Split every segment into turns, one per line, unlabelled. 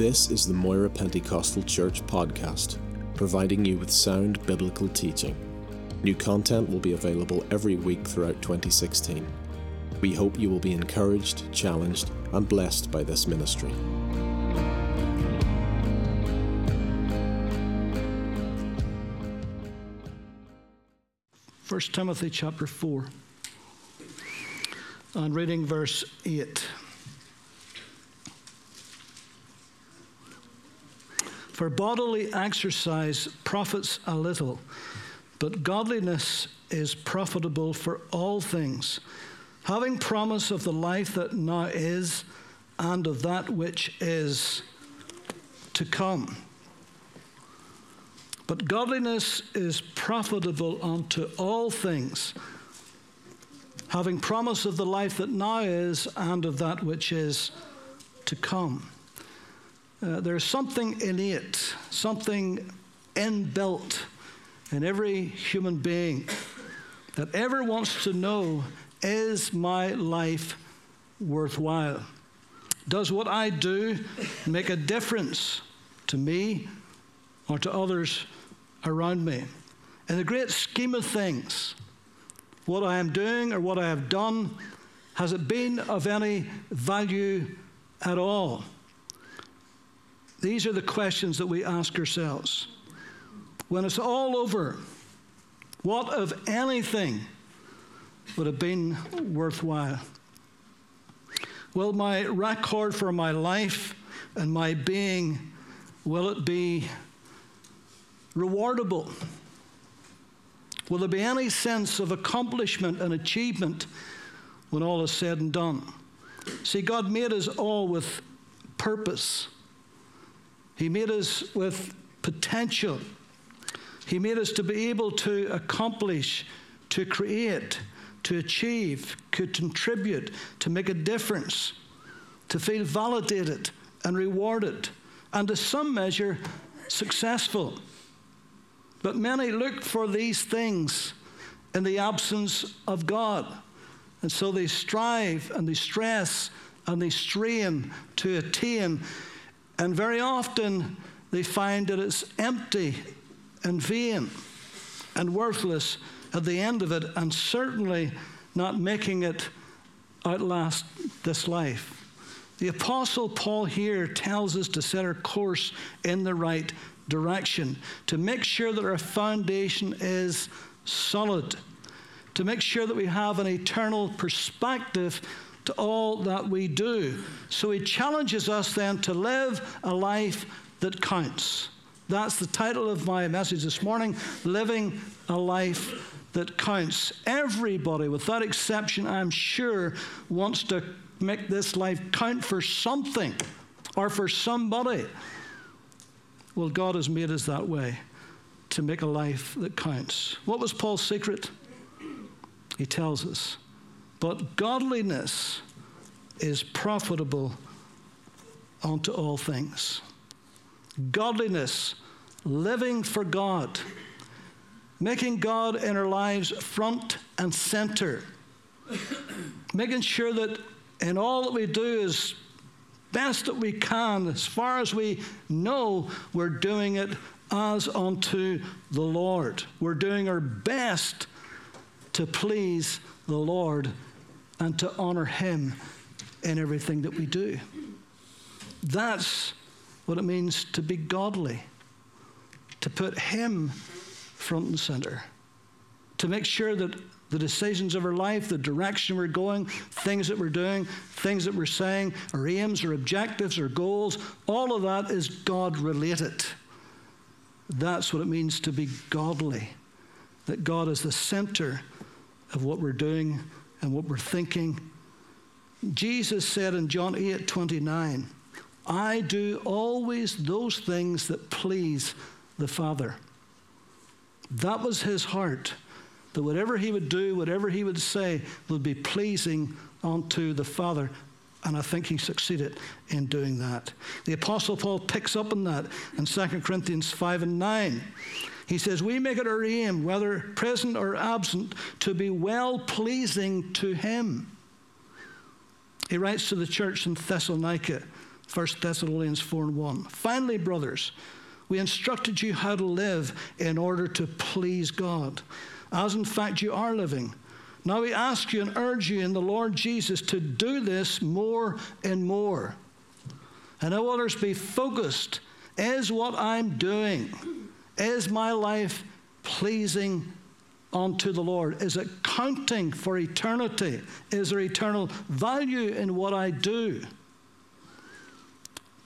This is the Moira Pentecostal Church podcast, providing you with sound biblical teaching. New content will be available every week throughout 2016. We hope you will be encouraged, challenged, and blessed by this ministry.
First Timothy chapter 4 and reading verse 8. For bodily exercise profits a little, but godliness is profitable for all things, having promise of the life that now is and of that which is to come. But godliness is profitable unto all things, having promise of the life that now is and of that which is to come. Uh, there's something innate, something inbuilt in every human being that ever wants to know is my life worthwhile? Does what I do make a difference to me or to others around me? In the great scheme of things, what I am doing or what I have done, has it been of any value at all? These are the questions that we ask ourselves. When it's all over, what of anything would have been worthwhile? Will my record for my life and my being, will it be rewardable? Will there be any sense of accomplishment and achievement when all is said and done? See, God made us all with purpose. He made us with potential. He made us to be able to accomplish, to create, to achieve, to contribute, to make a difference, to feel validated and rewarded, and to some measure, successful. But many look for these things in the absence of God. And so they strive and they stress and they strain to attain and very often they find that it's empty and vain and worthless at the end of it, and certainly not making it outlast this life. The Apostle Paul here tells us to set our course in the right direction, to make sure that our foundation is solid, to make sure that we have an eternal perspective all that we do. So he challenges us then to live a life that counts. That's the title of my message this morning Living a Life That Counts. Everybody, without exception, I'm sure, wants to make this life count for something or for somebody. Well, God has made us that way to make a life that counts. What was Paul's secret? He tells us but godliness is profitable unto all things. Godliness, living for God, making God in our lives front and center, making sure that in all that we do is best that we can, as far as we know, we're doing it as unto the Lord. We're doing our best to please the Lord and to honor Him in everything that we do. That's what it means to be godly, to put Him front and center, to make sure that the decisions of our life, the direction we're going, things that we're doing, things that we're saying, our aims, our objectives, our goals, all of that is God related. That's what it means to be godly, that God is the center of what we're doing and what we're thinking. Jesus said in John 8 29, I do always those things that please the Father. That was his heart, that whatever he would do, whatever he would say, would be pleasing unto the Father. And I think he succeeded in doing that. The Apostle Paul picks up on that in 2 Corinthians 5 and 9. He says, We make it our aim, whether present or absent, to be well pleasing to Him. He writes to the church in Thessalonica 1 Thessalonians 4 and 1. Finally, brothers, we instructed you how to live in order to please God, as in fact you are living. Now we ask you and urge you in the Lord Jesus to do this more and more. And now others be focused. Is what I'm doing, is my life pleasing unto the Lord? Is it counting for eternity? Is there eternal value in what I do?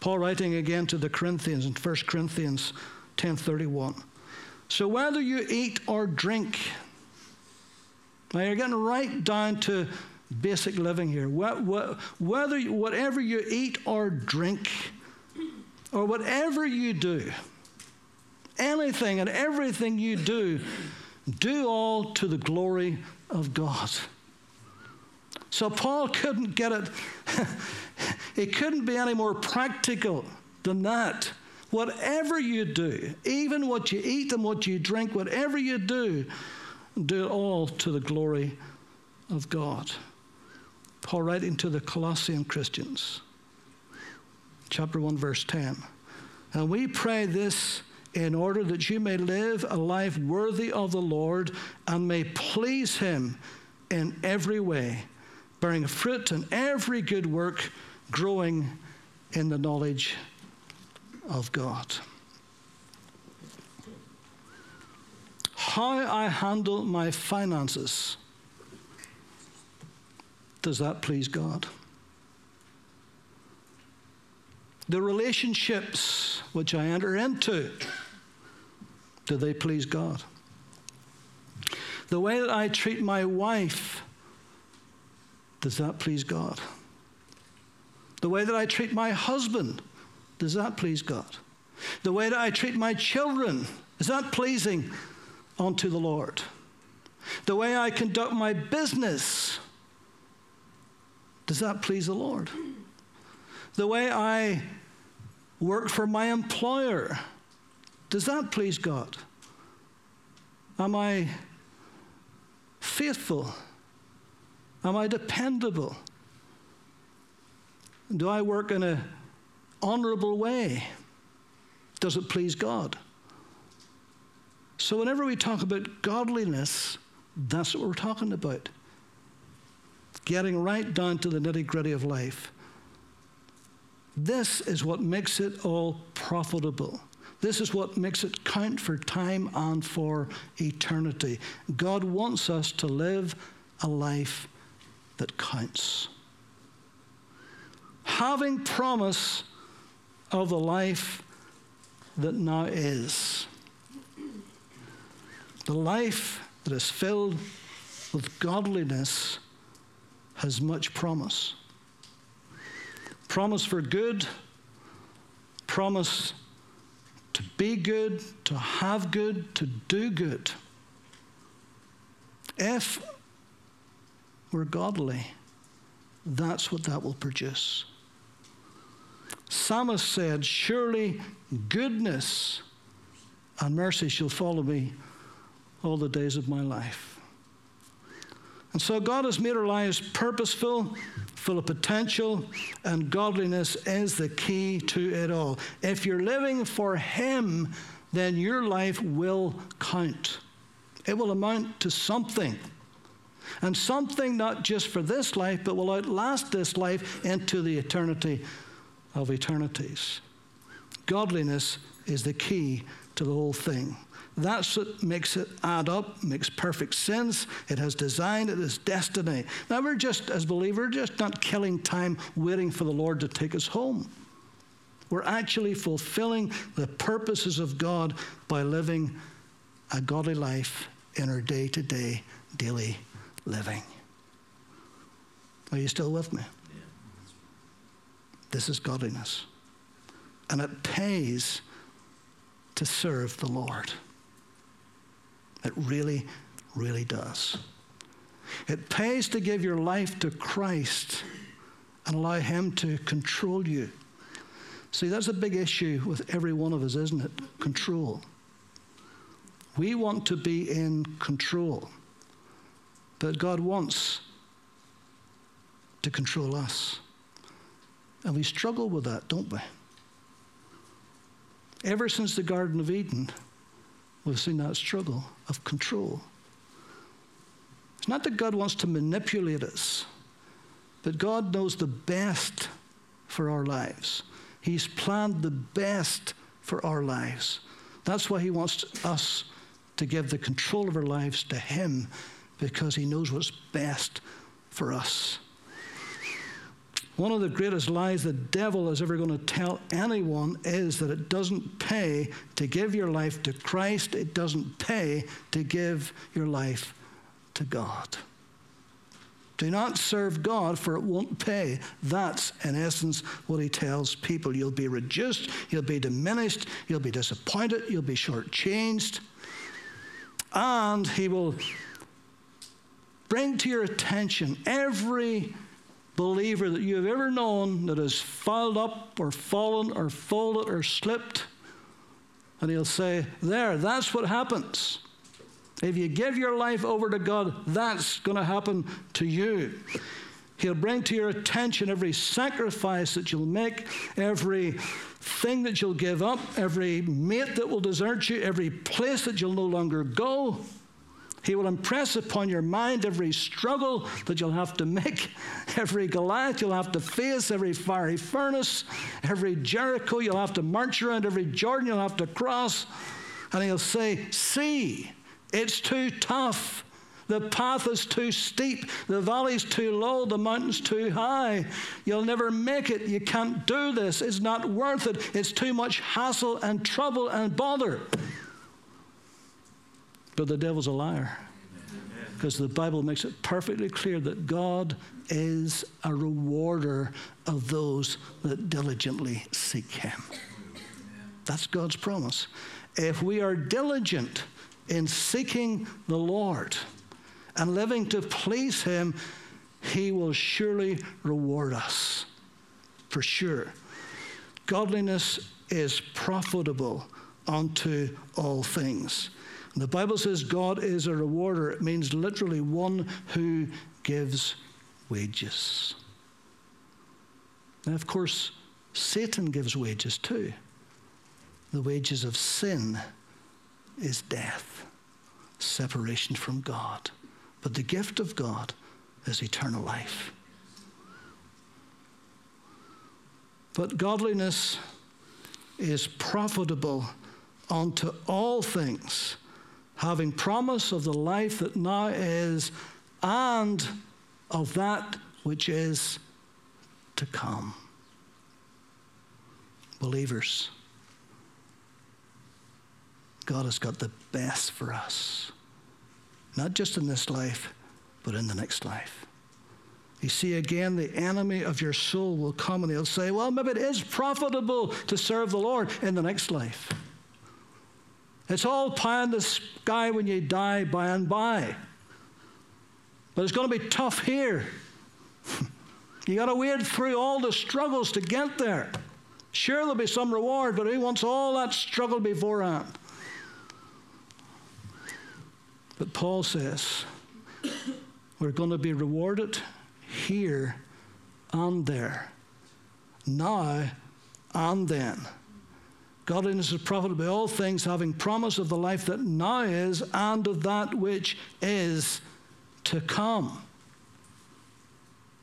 Paul writing again to the Corinthians in 1 Corinthians 10:31. So whether you eat or drink, now you're getting right down to basic living here. Whether whatever you eat or drink, or whatever you do, anything and everything you do, do all to the glory of God. So Paul couldn't get it, it couldn't be any more practical than that. Whatever you do, even what you eat and what you drink, whatever you do, do it all to the glory of God. Paul writing to the Colossian Christians, chapter 1, verse 10. And we pray this in order that you may live a life worthy of the Lord and may please Him in every way bearing fruit in every good work, growing in the knowledge of God. How I handle my finances, does that please God? The relationships which I enter into, do they please God? The way that I treat my wife, does that please God? The way that I treat my husband, does that please God? The way that I treat my children, is that pleasing unto the Lord? The way I conduct my business, does that please the Lord? The way I work for my employer, does that please God? Am I faithful? Am I dependable? Do I work in an honorable way? Does it please God? So, whenever we talk about godliness, that's what we're talking about. Getting right down to the nitty gritty of life. This is what makes it all profitable. This is what makes it count for time and for eternity. God wants us to live a life that counts. Having promise of the life that now is. The life that is filled with godliness has much promise. Promise for good, promise to be good, to have good, to do good. If we're godly, that's what that will produce. Psalmist said, Surely goodness and mercy shall follow me all the days of my life. And so God has made our lives purposeful, full of potential, and godliness is the key to it all. If you're living for Him, then your life will count. It will amount to something and something not just for this life, but will outlast this life into the eternity of eternities. Godliness is the key to the whole thing. That's what makes it add up, makes perfect sense. It has design, it destiny. Now, we're just, as believers, just not killing time waiting for the Lord to take us home. We're actually fulfilling the purposes of God by living a godly life in our day to day, daily living. Are you still with me? Yeah. This is godliness. And it pays to serve the Lord. It really, really does. It pays to give your life to Christ and allow Him to control you. See, that's a big issue with every one of us, isn't it? Control. We want to be in control. But God wants to control us. And we struggle with that, don't we? Ever since the Garden of Eden, we've seen that struggle of control. It's not that God wants to manipulate us, but God knows the best for our lives. He's planned the best for our lives. That's why He wants us to give the control of our lives to Him, because He knows what's best for us. One of the greatest lies the devil is ever going to tell anyone is that it doesn't pay to give your life to Christ, it doesn't pay to give your life to God. Do not serve God, for it won't pay. That's, in essence, what he tells people. You'll be reduced, you'll be diminished, you'll be disappointed, you'll be shortchanged. And he will bring to your attention every believer that you have ever known that has fouled up or fallen or folded or slipped. And he'll say, There, that's what happens. If you give your life over to God, that's going to happen to you. He'll bring to your attention every sacrifice that you'll make, every thing that you'll give up, every mate that will desert you, every place that you'll no longer go. He will impress upon your mind every struggle that you'll have to make, every Goliath you'll have to face, every fiery furnace, every Jericho you'll have to march around, every Jordan you'll have to cross. And he'll say, See, it's too tough. The path is too steep. The valley's too low. The mountain's too high. You'll never make it. You can't do this. It's not worth it. It's too much hassle and trouble and bother. But the devil's a liar. Because the Bible makes it perfectly clear that God is a rewarder of those that diligently seek Him. That's God's promise. If we are diligent in seeking the Lord and living to please Him, He will surely reward us. For sure. Godliness is profitable unto all things. The Bible says God is a rewarder. It means literally one who gives wages. Now, of course, Satan gives wages too. The wages of sin is death, separation from God. But the gift of God is eternal life. But godliness is profitable unto all things having promise of the life that now is and of that which is to come. Believers, God has got the best for us, not just in this life, but in the next life. You see, again, the enemy of your soul will come and he'll say, Well, maybe it is profitable to serve the Lord in the next life. It's all pie in the sky when you die by and by. But it's going to be tough here. you got to wade through all the struggles to get there. Sure, there'll be some reward, but who wants all that struggle beforehand? But Paul says we're going to be rewarded here and there, now and then. Godliness is profitable by all things, having promise of the life that now is and of that which is to come.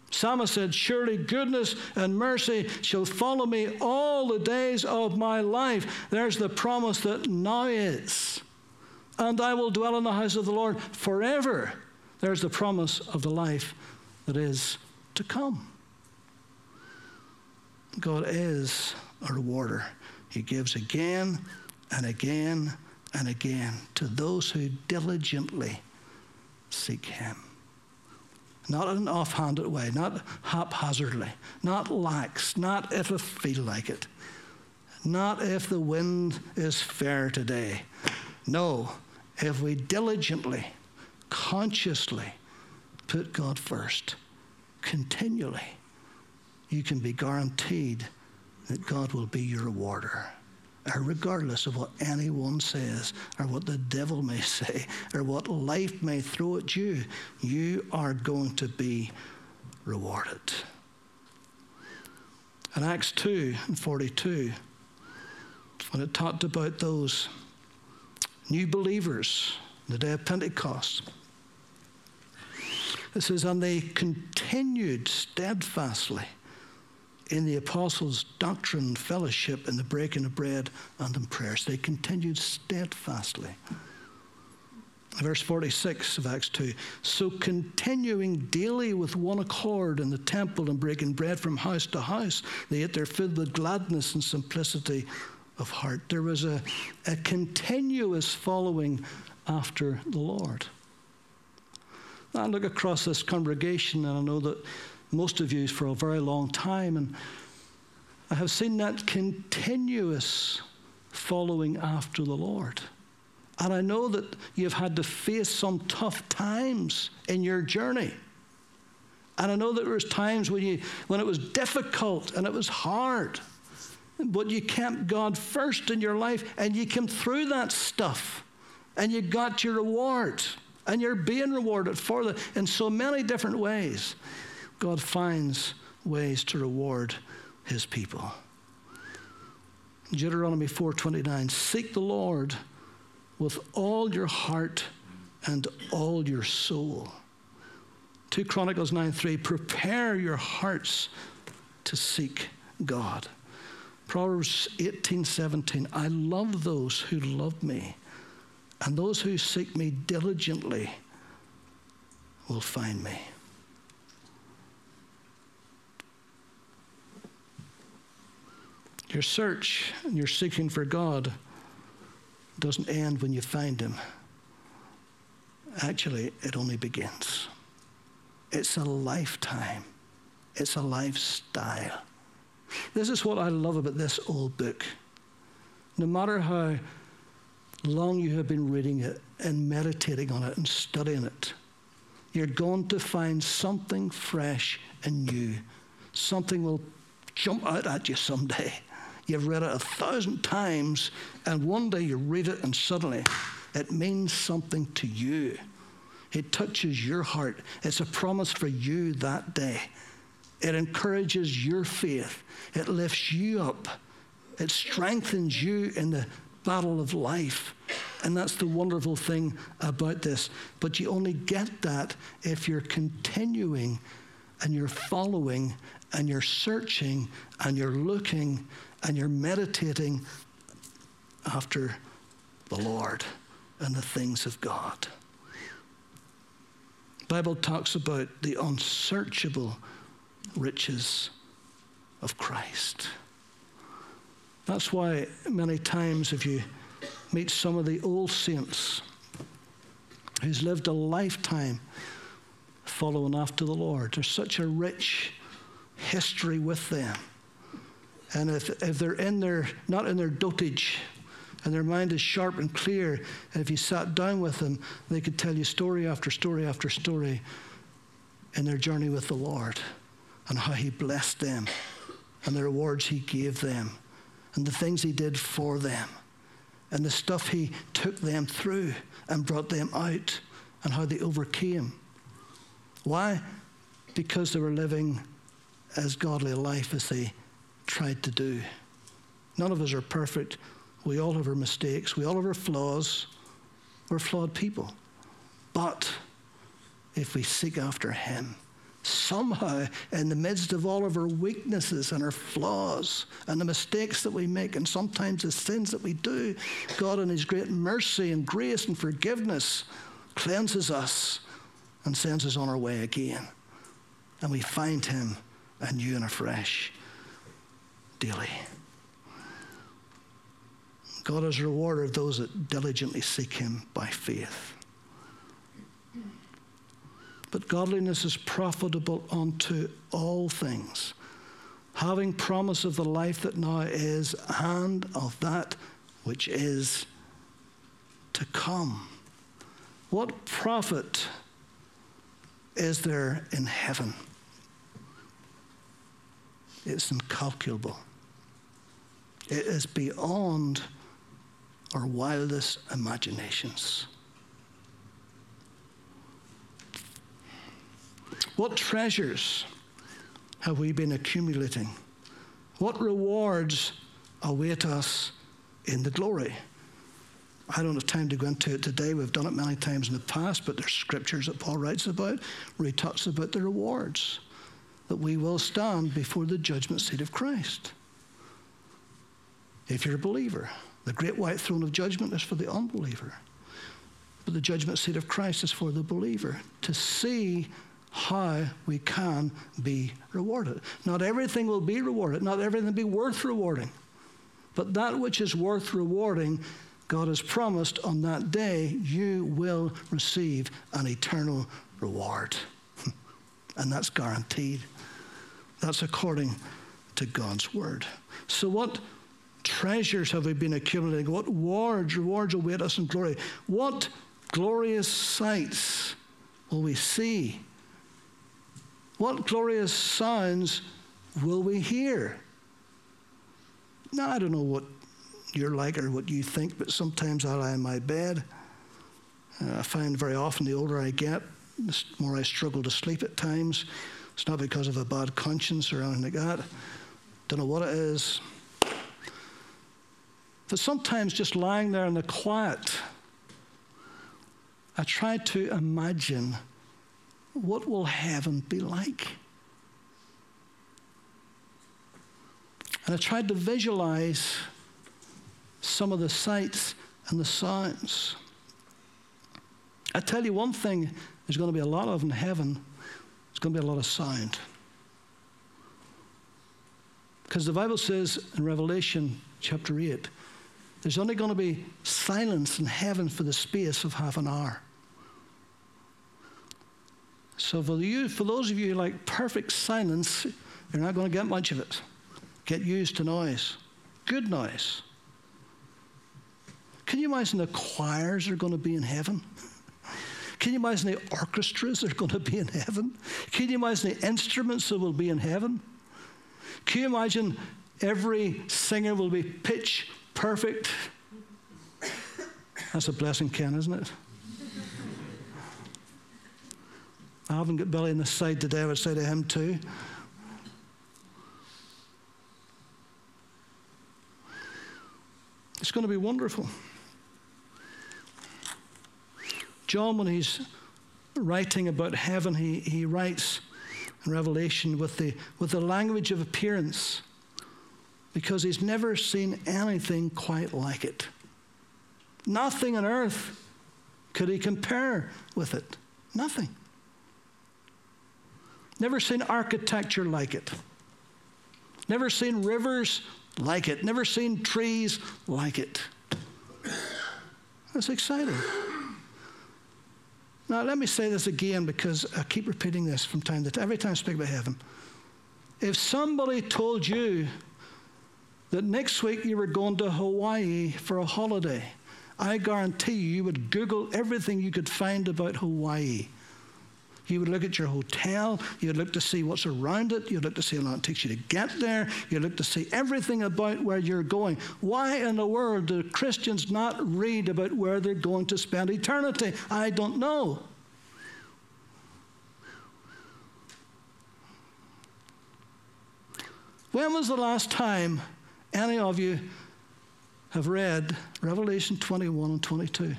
Psalmist said, Surely goodness and mercy shall follow me all the days of my life. There's the promise that now is. And I will dwell in the house of the Lord forever. There's the promise of the life that is to come. God is a rewarder. He gives again and again and again to those who diligently seek Him. Not in an offhanded way, not haphazardly, not lax, not if I feel like it, not if the wind is fair today. No, if we diligently, consciously put God first, continually, you can be guaranteed that God will be your rewarder. Uh, regardless of what anyone says, or what the devil may say, or what life may throw at you, you are going to be rewarded. In Acts 2 and 42, when it talked about those new believers, the day of Pentecost, it says, And they continued steadfastly in the apostles' doctrine, fellowship, in the breaking of bread, and in prayers. They continued steadfastly. Verse 46 of Acts 2 So continuing daily with one accord in the temple and breaking bread from house to house, they ate their food with gladness and simplicity of heart. There was a, a continuous following after the Lord. I look across this congregation and I know that most of you for a very long time, and I have seen that continuous following after the Lord. And I know that you've had to face some tough times in your journey. And I know that there was times when you when it was difficult and it was hard. But you kept God first in your life and you came through that stuff and you got your reward. And you're being rewarded for it in so many different ways. God finds ways to reward his people. Deuteronomy 4:29 Seek the Lord with all your heart and all your soul. 2 Chronicles 9:3 Prepare your hearts to seek God. Proverbs 18:17 I love those who love me and those who seek me diligently will find me. Your search and your seeking for God doesn't end when you find Him. Actually, it only begins. It's a lifetime, it's a lifestyle. This is what I love about this old book. No matter how long you have been reading it and meditating on it and studying it, you're going to find something fresh and new. Something will jump out at you someday. You've read it a thousand times, and one day you read it, and suddenly it means something to you. It touches your heart. It's a promise for you that day. It encourages your faith. It lifts you up. It strengthens you in the battle of life. And that's the wonderful thing about this. But you only get that if you're continuing and you're following and you're searching and you're looking and you're meditating after the Lord and the things of God. The Bible talks about the unsearchable riches of Christ. That's why many times, if you meet some of the old saints who's lived a lifetime following after the Lord, there's such a rich history with them. And if, if they're in their, not in their dotage, and their mind is sharp and clear, and if you sat down with them, they could tell you story after story after story in their journey with the Lord and how He blessed them and the rewards He gave them and the things He did for them and the stuff He took them through and brought them out and how they overcame. Why? Because they were living as godly a life as they tried to do. None of us are perfect. We all have our mistakes. We all have our flaws. We're flawed people. But if we seek after Him, somehow, in the midst of all of our weaknesses and our flaws and the mistakes that we make, and sometimes the sins that we do, God, in His great mercy and grace and forgiveness, cleanses us and sends us on our way again. And we find Him anew and afresh daily. God rewarder of those that diligently seek Him by faith. But godliness is profitable unto all things, having promise of the life that now is and of that which is to come. What profit is there in heaven? It's incalculable. It is beyond our wildest imaginations. What treasures have we been accumulating What rewards await us in the glory? I don't have time to go into it today. We've done it many times in the past, but there's scriptures that Paul writes about where he talks about the rewards that we will stand before the judgment seat of Christ. If you're a believer, the great white throne of judgment is for the unbeliever, but the judgment seat of Christ is for the believer to see how we can be rewarded. Not everything will be rewarded, not everything will be worth rewarding, but that which is worth rewarding God has promised on that day you will receive an eternal reward. and that's guaranteed. That's according to God's word. So, what treasures have we been accumulating? What rewards, rewards await us in glory? What glorious sights will we see? What glorious sounds will we hear? Now, I don't know what you're like or what you think, but sometimes I lie in my bed. Uh, I find very often the older I get, the more I struggle to sleep at times. It's not because of a bad conscience or anything like that. Don't know what it is. But sometimes just lying there in the quiet, I try to imagine what will heaven be like? And I tried to visualize some of the sights and the sounds. I tell you one thing there's going to be a lot of in heaven, there's going to be a lot of sound. Because the Bible says in Revelation chapter 8, there's only going to be silence in heaven for the space of half an hour. So for you, for those of you who like perfect silence, you're not going to get much of it. Get used to noise. Good noise. Can you imagine the choirs are going to be in heaven? Can you imagine the orchestras are going to be in heaven? Can you imagine the instruments that will be in heaven? Can you imagine every singer will be pitch perfect? That's a blessing, Ken, isn't it? I haven't got Billy on the side today, I would say to him too. It's going to be wonderful. John, when he's writing about heaven, he, he writes in Revelation with the, with the language of appearance because he's never seen anything quite like it. Nothing on earth could he compare with it. Nothing. Never seen architecture like it. Never seen rivers like it. Never seen trees like it. That's exciting. Now, let me say this again because I keep repeating this from time to time. Every time I speak about heaven. If somebody told you that next week you were going to Hawaii for a holiday, I guarantee you, you would Google everything you could find about Hawaii. You would look at your hotel, you'd look to see what's around it, you'd look to see how long it takes you to get there, you'd look to see everything about where you're going. Why in the world do Christians not read about where they're going to spend eternity? I don't know. When was the last time any of you have read Revelation 21 and 22?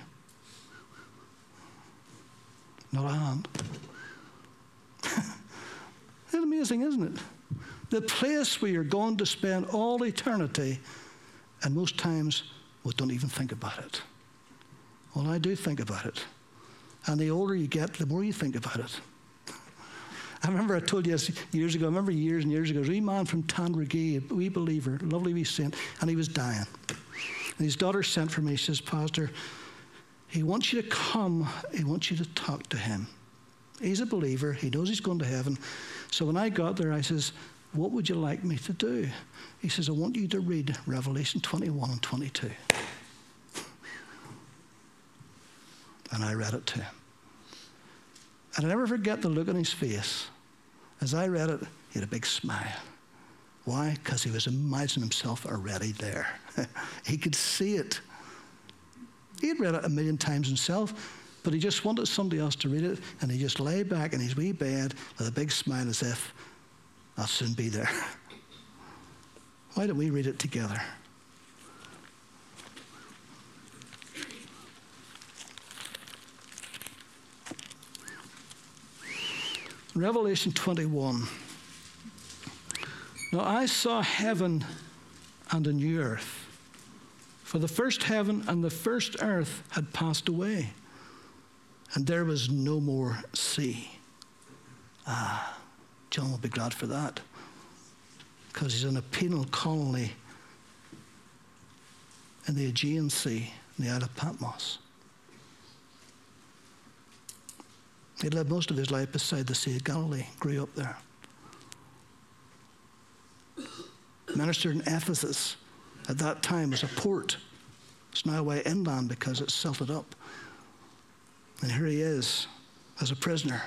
Not a hand. it's amazing, isn't it? The place where you're going to spend all eternity, and most times we don't even think about it. Well, I do think about it. And the older you get, the more you think about it. I remember I told you years ago, I remember years and years ago, there was a wee man from Tandragee, a wee believer, lovely wee saint, and he was dying. And his daughter sent for me, says, Pastor, he wants you to come, he wants you to talk to him. He's a believer, he knows he's going to heaven. So when I got there, I says, What would you like me to do? He says, I want you to read Revelation 21 and 22. And I read it to him. And I never forget the look on his face. As I read it, he had a big smile. Why? Because he was imagining himself already there. he could see it. He had read it a million times himself, but he just wanted somebody else to read it, and he just lay back in his wee bed with a big smile as if I'll soon be there. Why don't we read it together? Revelation 21. Now I saw heaven and a new earth. For the first heaven and the first earth had passed away, and there was no more sea. Ah, John will be glad for that, because he's in a penal colony in the Aegean Sea, in the Isle of Patmos. He lived most of his life beside the Sea of Galilee, grew up there. Ministered in Ephesus at that time was a port. It's now way inland because it's silted up. And here he is as a prisoner.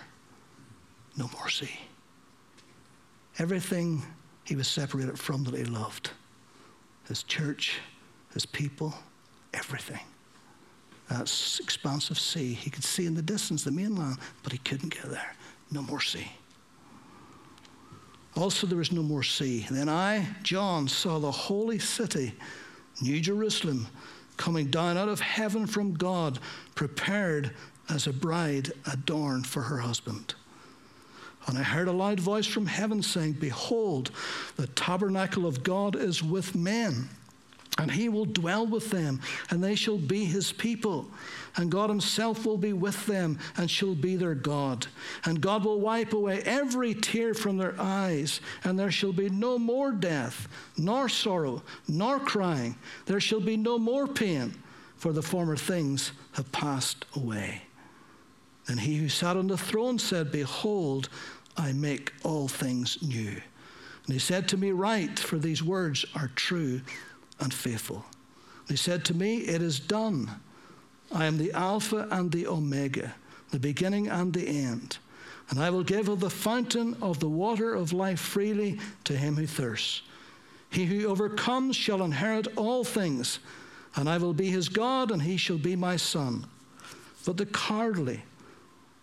No more sea. Everything he was separated from that he loved his church, his people, everything. That expansive sea. He could see in the distance the mainland, but he couldn't get there. No more sea. Also, there was no more sea. Then I, John, saw the holy city, New Jerusalem, coming down out of heaven from God, prepared as a bride adorned for her husband. And I heard a loud voice from heaven saying, Behold, the tabernacle of God is with men and he will dwell with them, and they shall be his people. And God himself will be with them, and shall be their God. And God will wipe away every tear from their eyes, and there shall be no more death, nor sorrow, nor crying. There shall be no more pain, for the former things have passed away. And he who sat on the throne said, Behold, I make all things new. And he said to me, Write, for these words are true and faithful. He said to me, It is done. I am the Alpha and the Omega, the beginning and the end. And I will give of the fountain of the water of life freely to him who thirsts. He who overcomes shall inherit all things, and I will be his God, and he shall be my son. But the cowardly,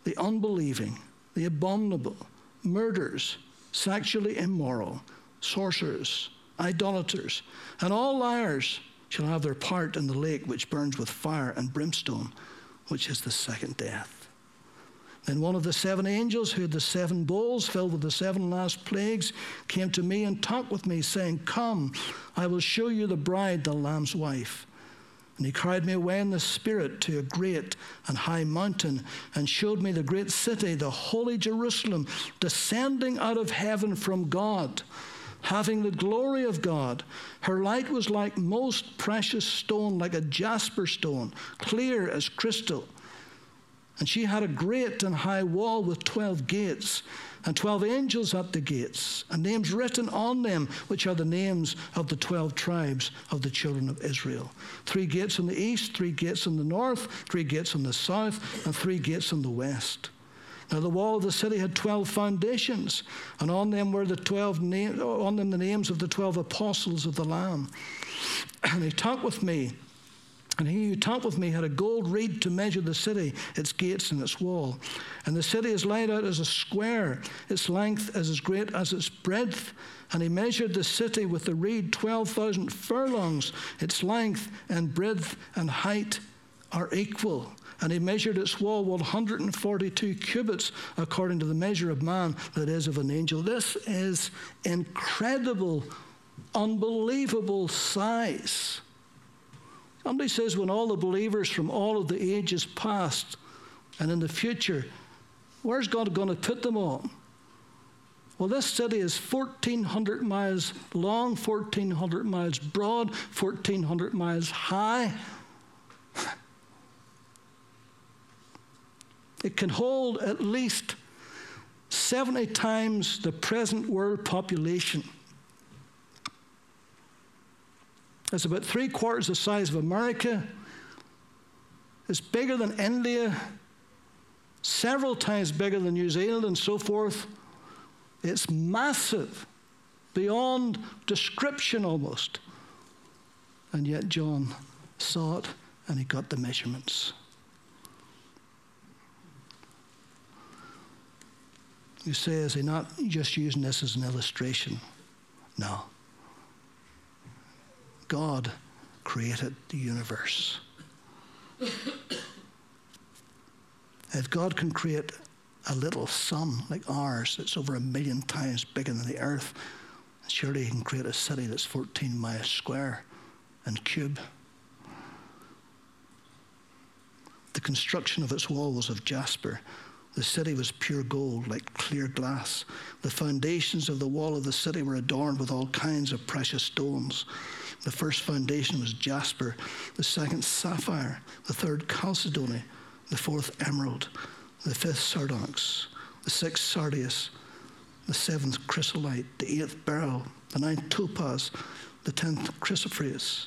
the unbelieving, the abominable, murderers, sexually immoral, sorcerers, idolaters, and all liars shall have their part in the lake which burns with fire and brimstone, which is the second death. Then one of the seven angels who had the seven bowls filled with the seven last plagues came to me and talked with me, saying, Come, I will show you the bride, the Lamb's wife. And he carried me away in the Spirit to a great and high mountain and showed me the great city, the holy Jerusalem, descending out of heaven from God having the glory of God. Her light was like most precious stone, like a jasper stone, clear as crystal. And she had a great and high wall with 12 gates, and 12 angels at the gates, and names written on them, which are the names of the 12 tribes of the children of Israel. Three gates in the east, three gates in the north, three gates in the south, and three gates in the west. The wall of the city had twelve foundations, and on them were the twelve na- on them the names of the twelve apostles of the Lamb. And he talked with me, and he who talked with me had a gold reed to measure the city, its gates and its wall. And the city is laid out as a square, its length is as great as its breadth. And he measured the city with the reed twelve thousand furlongs. Its length and breadth and height are equal and he measured its wall 142 cubits according to the measure of man that is of an angel. This is incredible, unbelievable size. Somebody says when all the believers from all of the ages past and in the future, where's God going to put them all? Well, this city is 1,400 miles long, 1,400 miles broad, 1,400 miles high. It can hold at least 70 times the present world population. It's about three quarters the size of America. It's bigger than India, several times bigger than New Zealand, and so forth. It's massive, beyond description almost. And yet, John saw it and he got the measurements. You say, is he not just using this as an illustration? No. God created the universe. if God can create a little sun like ours that's over a million times bigger than the earth, surely He can create a city that's 14 miles square and cube. The construction of its wall was of jasper. The city was pure gold, like clear glass. The foundations of the wall of the city were adorned with all kinds of precious stones. The first foundation was jasper, the second sapphire, the third chalcedony, the fourth emerald, the fifth sardonyx, the sixth sardius, the seventh chrysolite, the eighth beryl, the ninth topaz, the tenth chrysoprase,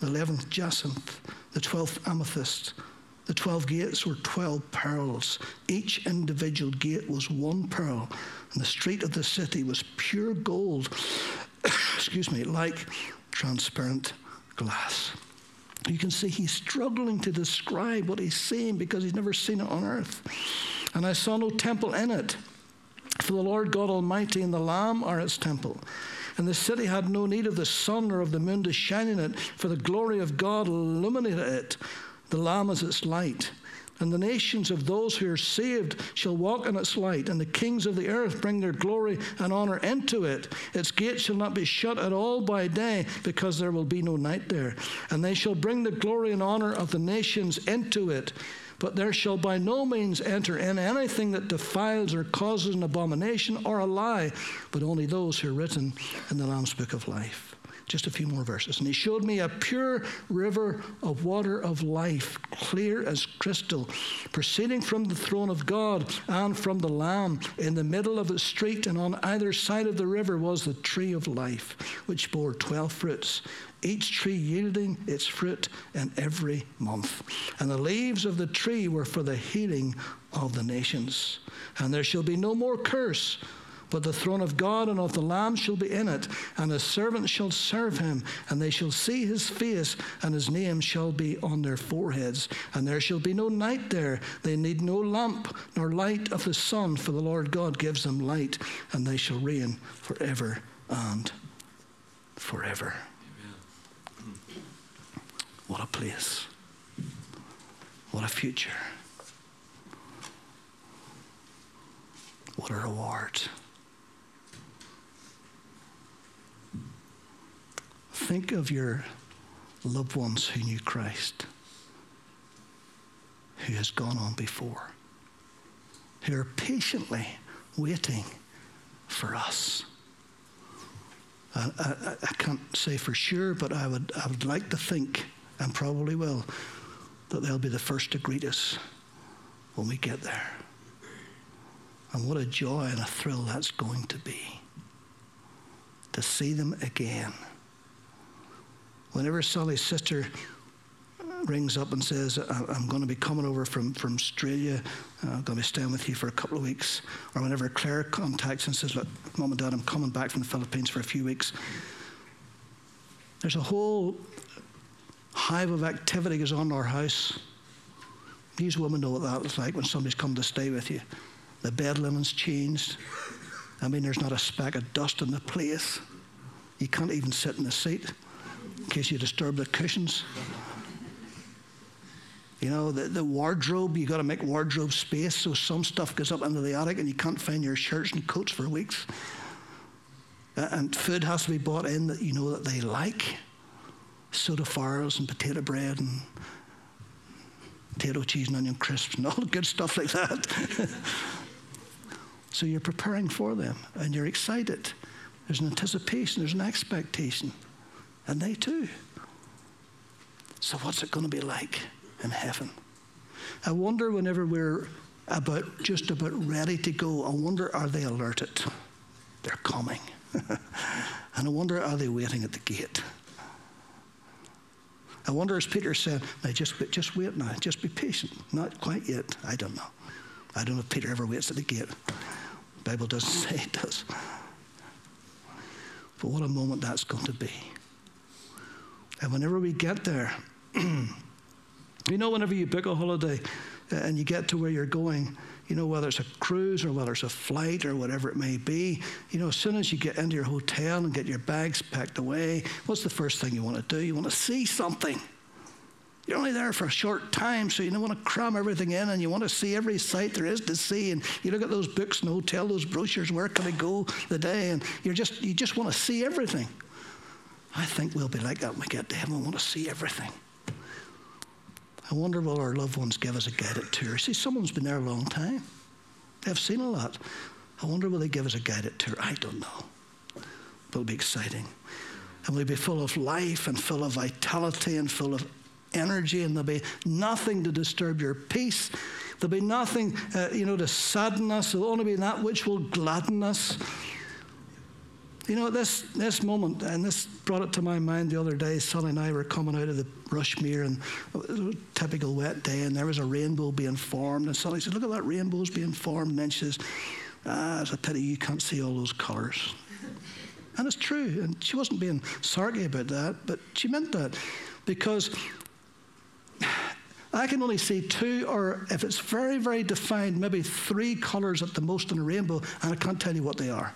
the eleventh jacinth, the twelfth amethyst. The twelve gates were twelve pearls. Each individual gate was one pearl, and the street of the city was pure gold. excuse me, like transparent glass. You can see he's struggling to describe what he's seeing because he's never seen it on earth. And I saw no temple in it, for the Lord God Almighty and the Lamb are its temple. And the city had no need of the sun or of the moon to shine in it, for the glory of God illuminated it. The Lamb is its light. And the nations of those who are saved shall walk in its light, and the kings of the earth bring their glory and honor into it. Its gates shall not be shut at all by day, because there will be no night there. And they shall bring the glory and honor of the nations into it. But there shall by no means enter in anything that defiles or causes an abomination or a lie, but only those who are written in the Lamb's book of life. Just a few more verses. And he showed me a pure river of water of life, clear as crystal, proceeding from the throne of God and from the Lamb. In the middle of the street and on either side of the river was the tree of life, which bore twelve fruits each tree yielding its fruit in every month. And the leaves of the tree were for the healing of the nations. And there shall be no more curse. But the throne of God and of the Lamb shall be in it, and his servants shall serve him, and they shall see his face, and his name shall be on their foreheads. And there shall be no night there. They need no lamp nor light of the sun, for the Lord God gives them light, and they shall reign forever and forever. Amen. What a place. What a future. What a reward. Think of your loved ones who knew Christ, who has gone on before, who are patiently waiting for us. I, I, I, can't say for sure, but I would, I would like to think, and probably will, that they'll be the first to greet us when we get there. And what a joy and a thrill that's going to be to see them again whenever Sally's sister rings up and says, I'm going to be coming over from, from Australia, uh, I'm going to be staying with you for a couple of weeks, or whenever Claire contacts and says, Look, Mom and Dad, I'm coming back from the Philippines for a few weeks, there's a whole hive of activity goes on in our house. These women know what that looks like when somebody's come to stay with you. The bed linen's changed. I mean, there's not a speck of dust in the place. You can't even sit in the seat in case you disturb the cushions. You know, the, the wardrobe, you got to make wardrobe space so some stuff goes up into the attic and you can't find your shirts and coats for weeks. And food has to be bought in that you know that they like soda farls and potato bread and potato cheese and onion crisps and all the good stuff like that. so you're preparing for them and you're excited. There's an anticipation, there's an expectation and they too. So, what's it going to be like in heaven? I wonder whenever we're about just about ready to go, I wonder are they alerted? They're coming. and I wonder are they waiting at the gate? I wonder, as Peter said, now just, just wait now, just be patient. Not quite yet. I don't know. I don't know if Peter ever waits at the gate. The Bible doesn't say it does. But what a moment that's going to be. And whenever we get there, you know, whenever you book a holiday and you get to where you're going, you know, whether it's a cruise or whether it's a flight or whatever it may be, you know, as soon as you get into your hotel and get your bags packed away, what's the first thing you want to do? You want to see something. You're only there for a short time, so you don't want to cram everything in and you want to see every sight there is to see. And you look at those books in the hotel, those brochures, where can I go the day? And you're just, you just want to see everything. I think we'll be like that when we get to heaven. We want to see everything. I wonder will our loved ones give us a guided tour? See, someone's been there a long time. They've seen a lot. I wonder will they give us a guided tour? I don't know. But it'll be exciting. And we'll be full of life and full of vitality and full of energy, and there'll be nothing to disturb your peace. There'll be nothing, uh, you know, to sadden us. There'll only be that which will gladden us. You know, this, this moment, and this brought it to my mind the other day. Sonny and I were coming out of the Rushmere, and it was a typical wet day, and there was a rainbow being formed. And Sonny said, Look at that rainbow's being formed. And then she says, Ah, it's a pity you can't see all those colours. and it's true. And she wasn't being sarky about that, but she meant that. Because I can only see two, or if it's very, very defined, maybe three colours at the most in a rainbow, and I can't tell you what they are.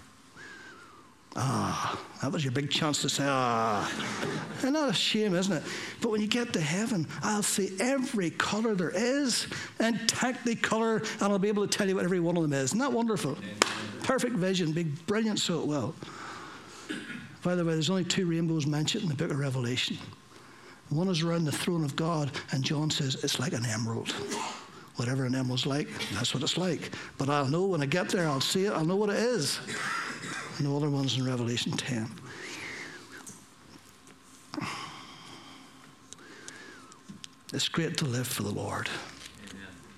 Ah, that was your big chance to say, ah. And not a shame, isn't it? But when you get to heaven, I'll see every color there is and technicolor, and I'll be able to tell you what every one of them is. Isn't that wonderful? Perfect vision, big, brilliant, so it will. By the way, there's only two rainbows mentioned in the book of Revelation. One is around the throne of God, and John says it's like an emerald. Whatever an emerald's like, that's what it's like. But I'll know when I get there, I'll see it, I'll know what it is and the other one's in Revelation 10. It's great to live for the Lord.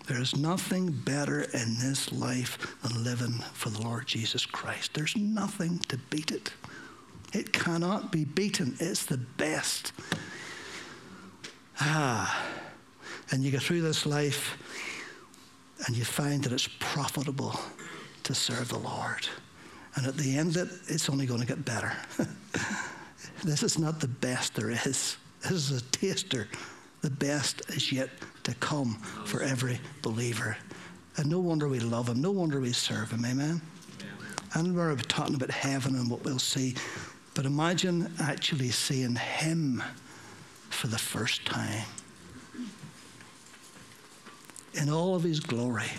There is nothing better in this life than living for the Lord Jesus Christ. There's nothing to beat it. It cannot be beaten. It's the best. Ah. And you go through this life and you find that it's profitable to serve the Lord. And at the end it, it's only going to get better. this is not the best there is. This is a taster. The best is yet to come for every believer. And no wonder we love him. No wonder we serve him. Amen? And we're talking about heaven and what we'll see. But imagine actually seeing him for the first time in all of his glory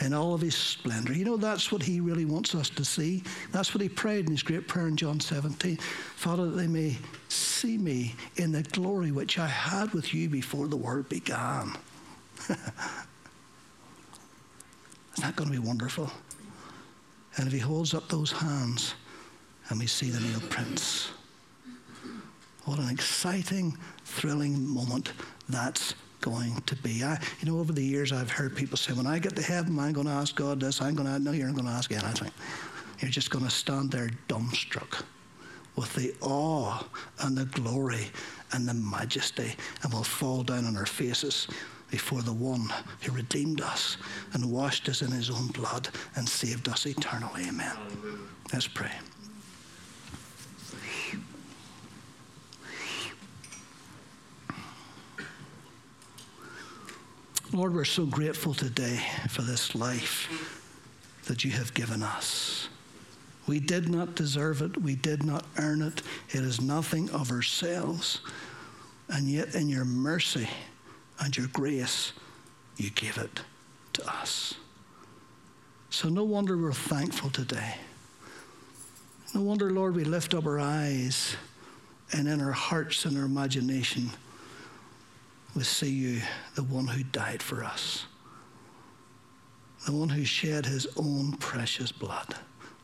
in all of his splendor. You know, that's what he really wants us to see. That's what he prayed in his great prayer in John 17. Father, that they may see me in the glory which I had with you before the world began. Isn't that going to be wonderful? And if he holds up those hands and we see the nail prints, what an exciting, thrilling moment that's going to be. I, you know, over the years, I've heard people say, when I get to heaven, I'm going to ask God this, I'm going to, no, you're not going to ask anything. You're just going to stand there dumbstruck with the awe and the glory and the majesty, and we'll fall down on our faces before the one who redeemed us and washed us in his own blood and saved us eternally. Amen. Let's pray. Lord, we're so grateful today for this life that you have given us. We did not deserve it, we did not earn it. It is nothing of ourselves. And yet, in your mercy and your grace, you gave it to us. So, no wonder we're thankful today. No wonder, Lord, we lift up our eyes and in our hearts and our imagination we see you, the one who died for us, the one who shed his own precious blood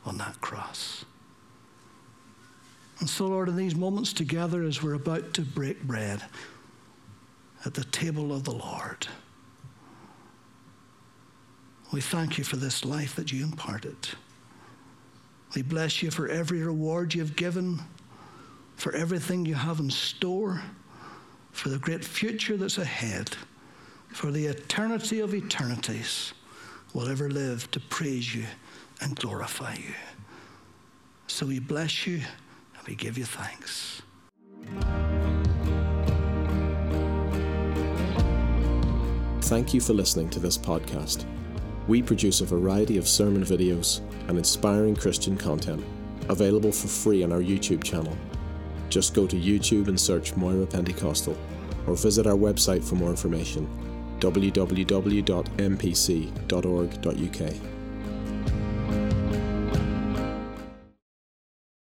on that cross. And so, Lord, in these moments together as we're about to break bread at the table of the Lord, we thank you for this life that you imparted. We bless you for every reward you've given, for everything you have in store for the great future that's ahead, for the eternity of eternities, will ever live to praise you and glorify you. So we bless you and we give you thanks.
Thank you for listening to this podcast. We produce a variety of sermon videos and inspiring Christian content available for free on our YouTube channel. Just go to YouTube and search Moira Pentecostal or visit our website for more information www.mpc.org.uk.